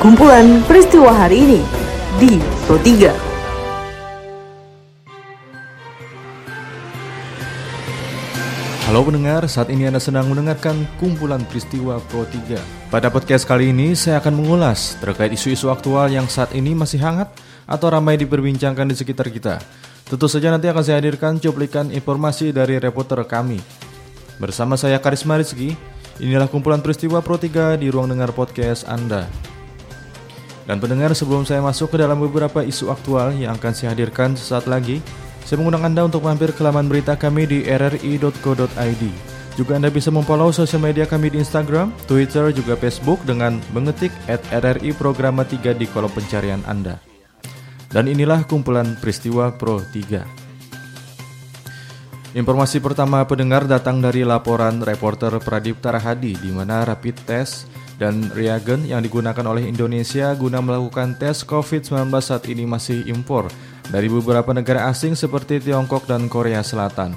kumpulan peristiwa hari ini di Pro 3. Halo pendengar, saat ini Anda sedang mendengarkan kumpulan peristiwa Pro 3. Pada podcast kali ini, saya akan mengulas terkait isu-isu aktual yang saat ini masih hangat atau ramai diperbincangkan di sekitar kita. Tentu saja nanti akan saya hadirkan cuplikan informasi dari reporter kami. Bersama saya Karisma Rizky, inilah kumpulan peristiwa Pro 3 di ruang dengar podcast Anda. Dan pendengar sebelum saya masuk ke dalam beberapa isu aktual yang akan saya hadirkan sesaat lagi, saya mengundang Anda untuk mampir ke laman berita kami di rri.co.id. Juga Anda bisa memfollow sosial media kami di Instagram, Twitter, juga Facebook dengan mengetik at RRI Programa 3 di kolom pencarian Anda. Dan inilah kumpulan peristiwa Pro 3. Informasi pertama pendengar datang dari laporan reporter Pradip Tarahadi di mana rapid test dan reagen yang digunakan oleh Indonesia guna melakukan tes COVID-19 saat ini masih impor dari beberapa negara asing seperti Tiongkok dan Korea Selatan.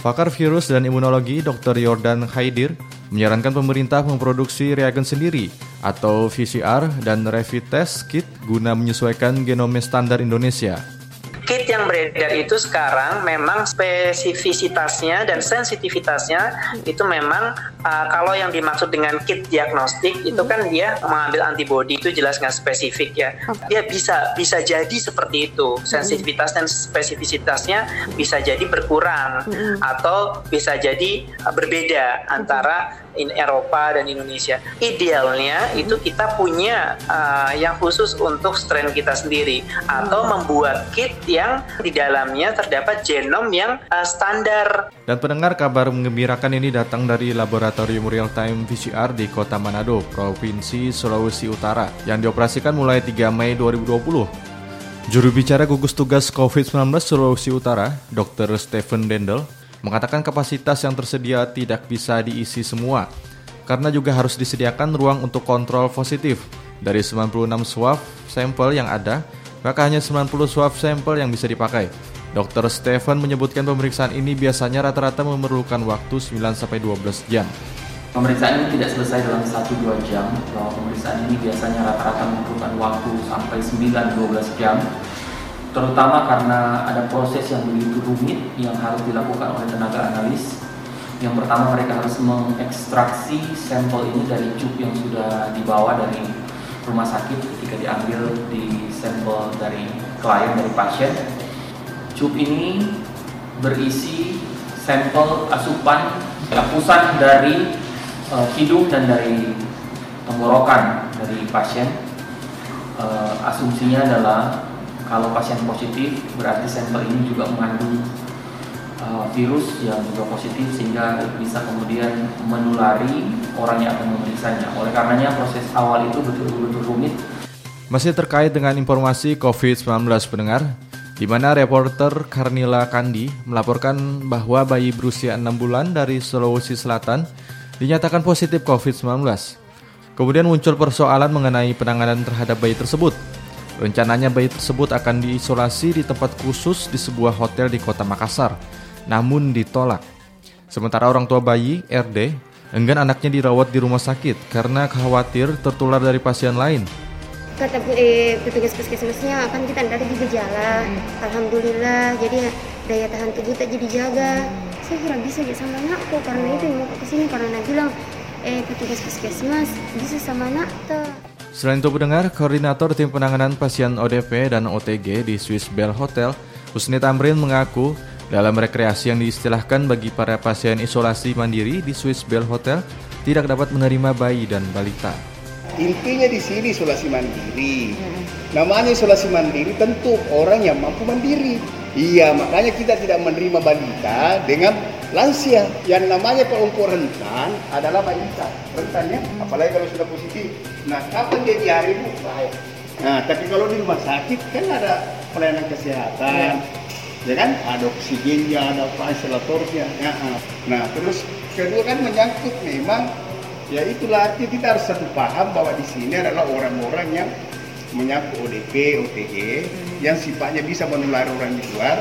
Pakar virus dan imunologi Dr. Jordan Haidir menyarankan pemerintah memproduksi reagen sendiri atau VCR dan rapid test kit guna menyesuaikan genome standar Indonesia kit yang beredar itu sekarang memang spesifisitasnya dan sensitivitasnya itu memang uh, kalau yang dimaksud dengan kit diagnostik itu kan dia mengambil antibodi itu jelas nggak spesifik ya. Dia bisa bisa jadi seperti itu. Sensitivitas dan spesifisitasnya bisa jadi berkurang atau bisa jadi uh, berbeda antara in Eropa dan Indonesia. Idealnya itu kita punya uh, yang khusus untuk strain kita sendiri atau membuat kit yang di dalamnya terdapat genom yang uh, standar. Dan pendengar kabar mengembirakan ini datang dari laboratorium real time PCR di Kota Manado, Provinsi Sulawesi Utara yang dioperasikan mulai 3 Mei 2020. Juru bicara gugus tugas COVID-19 Sulawesi Utara, Dr. Stephen Dendel, mengatakan kapasitas yang tersedia tidak bisa diisi semua karena juga harus disediakan ruang untuk kontrol positif. Dari 96 swab sampel yang ada, maka hanya 90 swab sampel yang bisa dipakai. Dr. Stephen menyebutkan pemeriksaan ini biasanya rata-rata memerlukan waktu 9-12 jam. Pemeriksaan ini tidak selesai dalam 1-2 jam, pemeriksaan ini biasanya rata-rata membutuhkan waktu sampai 9-12 jam terutama karena ada proses yang begitu rumit yang harus dilakukan oleh tenaga analis. Yang pertama mereka harus mengekstraksi sampel ini dari cup yang sudah dibawa dari rumah sakit ketika diambil di sampel dari klien dari pasien. Cup ini berisi sampel asupan lapisan dari uh, hidung dan dari tenggorokan dari pasien. Uh, asumsinya adalah kalau pasien positif berarti sampel ini juga mengandung uh, virus yang juga positif sehingga bisa kemudian menulari orang yang akan memeriksanya. Oleh karenanya proses awal itu betul-betul rumit. Masih terkait dengan informasi COVID-19 pendengar, di mana reporter Karnila Kandi melaporkan bahwa bayi berusia 6 bulan dari Sulawesi Selatan dinyatakan positif COVID-19. Kemudian muncul persoalan mengenai penanganan terhadap bayi tersebut. Rencananya bayi tersebut akan diisolasi di tempat khusus di sebuah hotel di kota Makassar, namun ditolak. Sementara orang tua bayi, RD, enggan anaknya dirawat di rumah sakit karena khawatir tertular dari pasien lain. Kata eh, petugas puskesmasnya akan kita ada di gejala. Alhamdulillah, jadi daya tahan tubuh tak jadi jaga. Saya kira bisa sama anakku karena itu yang mau ke sini karena bilang eh petugas puskesmas bisa sama anak. Selain itu pendengar, koordinator tim penanganan pasien ODP dan OTG di Swiss Bell Hotel, Husni Tamrin mengaku dalam rekreasi yang diistilahkan bagi para pasien isolasi mandiri di Swiss Bell Hotel tidak dapat menerima bayi dan balita. Intinya di sini isolasi mandiri. Namanya isolasi mandiri tentu orang yang mampu mandiri. Iya, makanya kita tidak menerima balita dengan lansia. Yang namanya kelompok rentan adalah balita. Rentannya, apalagi kalau sudah positif. Nah, kapan dia diare bu? Bahaya. Nah, tapi kalau di rumah sakit kan ada pelayanan kesehatan. Ya kan? Ada oksigennya, ada ventilatornya. Ya. Nah, terus kedua kan menyangkut memang ya itulah kita harus satu paham bahwa di sini adalah orang-orang yang menyangkut ODP, OTG yang sifatnya bisa menulari orang di luar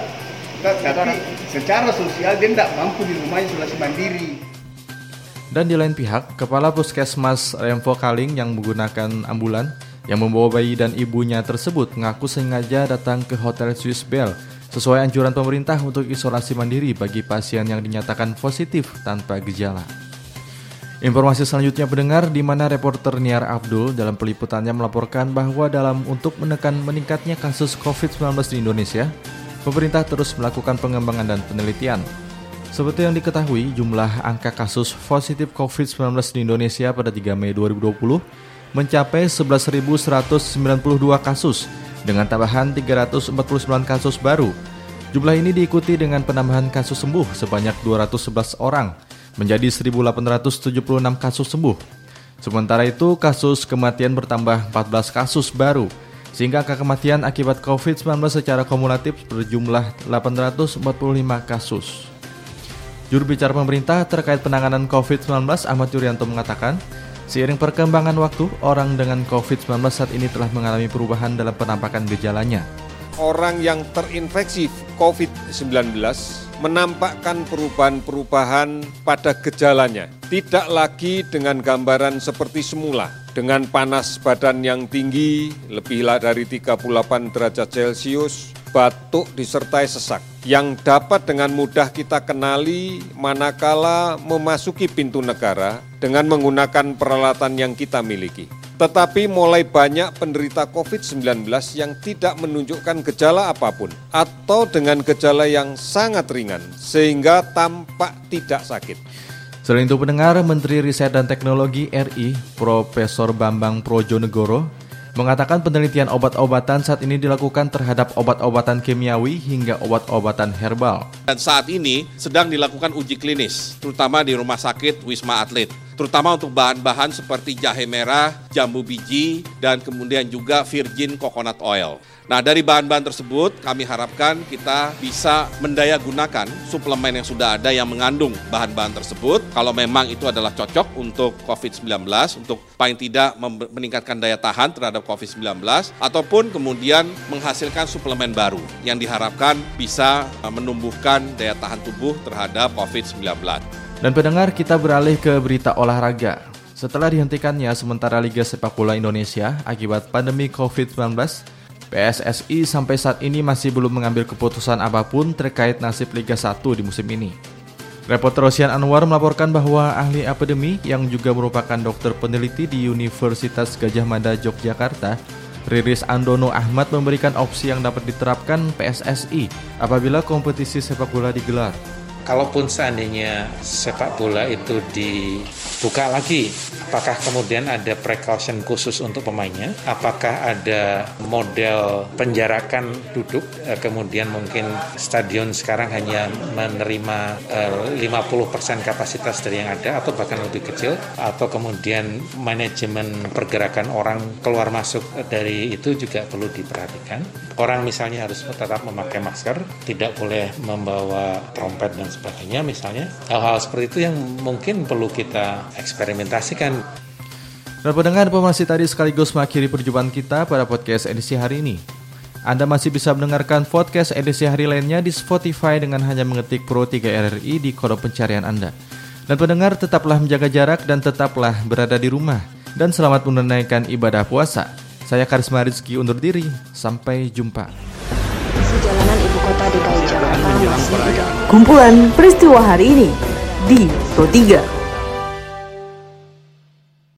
tapi secara sosial dia tidak mampu di rumah isolasi mandiri. Dan di lain pihak, Kepala Puskesmas Remvo Kaling yang menggunakan ambulan yang membawa bayi dan ibunya tersebut mengaku sengaja datang ke Hotel Swiss Bell sesuai anjuran pemerintah untuk isolasi mandiri bagi pasien yang dinyatakan positif tanpa gejala. Informasi selanjutnya pendengar di mana reporter Niar Abdul dalam peliputannya melaporkan bahwa dalam untuk menekan meningkatnya kasus COVID-19 di Indonesia, pemerintah terus melakukan pengembangan dan penelitian seperti yang diketahui, jumlah angka kasus positif COVID-19 di Indonesia pada 3 Mei 2020 mencapai 11.192 kasus dengan tambahan 349 kasus baru. Jumlah ini diikuti dengan penambahan kasus sembuh sebanyak 211 orang menjadi 1.876 kasus sembuh. Sementara itu, kasus kematian bertambah 14 kasus baru sehingga angka kematian akibat COVID-19 secara kumulatif berjumlah 845 kasus. Juru bicara pemerintah terkait penanganan COVID-19 Ahmad Yuryanto mengatakan, seiring perkembangan waktu, orang dengan COVID-19 saat ini telah mengalami perubahan dalam penampakan gejalanya. Orang yang terinfeksi COVID-19 menampakkan perubahan-perubahan pada gejalanya. Tidak lagi dengan gambaran seperti semula, dengan panas badan yang tinggi, lebih dari 38 derajat Celcius, batuk disertai sesak yang dapat dengan mudah kita kenali manakala memasuki pintu negara dengan menggunakan peralatan yang kita miliki. Tetapi mulai banyak penderita COVID-19 yang tidak menunjukkan gejala apa pun atau dengan gejala yang sangat ringan sehingga tampak tidak sakit. Selain itu pendengar Menteri Riset dan Teknologi RI Profesor Bambang Projonegoro mengatakan penelitian obat-obatan saat ini dilakukan terhadap obat-obatan kimiawi hingga obat-obatan herbal. Dan saat ini sedang dilakukan uji klinis, terutama di rumah sakit Wisma Atlet terutama untuk bahan-bahan seperti jahe merah, jambu biji, dan kemudian juga virgin coconut oil. Nah, dari bahan-bahan tersebut kami harapkan kita bisa mendaya gunakan suplemen yang sudah ada yang mengandung bahan-bahan tersebut. Kalau memang itu adalah cocok untuk COVID-19, untuk paling tidak meningkatkan daya tahan terhadap COVID-19, ataupun kemudian menghasilkan suplemen baru yang diharapkan bisa menumbuhkan daya tahan tubuh terhadap COVID-19. Dan pendengar kita beralih ke berita olahraga. Setelah dihentikannya sementara Liga Sepak Bola Indonesia akibat pandemi COVID-19, PSSI sampai saat ini masih belum mengambil keputusan apa pun terkait nasib Liga 1 di musim ini. Reporter Rosian Anwar melaporkan bahwa ahli epidemi yang juga merupakan dokter peneliti di Universitas Gajah Mada Yogyakarta, Riris Andono Ahmad memberikan opsi yang dapat diterapkan PSSI apabila kompetisi sepak bola digelar kalaupun seandainya sepak bola itu dibuka lagi, apakah kemudian ada precaution khusus untuk pemainnya? Apakah ada model penjarakan duduk? Eh, kemudian mungkin stadion sekarang hanya menerima 50% eh, kapasitas dari yang ada atau bahkan lebih kecil? Atau kemudian manajemen pergerakan orang keluar masuk dari itu juga perlu diperhatikan. Orang misalnya harus tetap memakai masker, tidak boleh membawa trompet dan sebagainya misalnya hal-hal seperti itu yang mungkin perlu kita eksperimentasikan dan pendengar informasi tadi sekaligus mengakhiri perjumpaan kita pada podcast edisi hari ini. Anda masih bisa mendengarkan podcast edisi hari lainnya di Spotify dengan hanya mengetik Pro 3 RRI di kolom pencarian Anda. Dan pendengar tetaplah menjaga jarak dan tetaplah berada di rumah. Dan selamat menunaikan ibadah puasa. Saya Karisma Rizky undur diri. Sampai jumpa. Jalanan ibu kota DKI Jakarta masih Kumpulan peristiwa hari ini di Pro 3.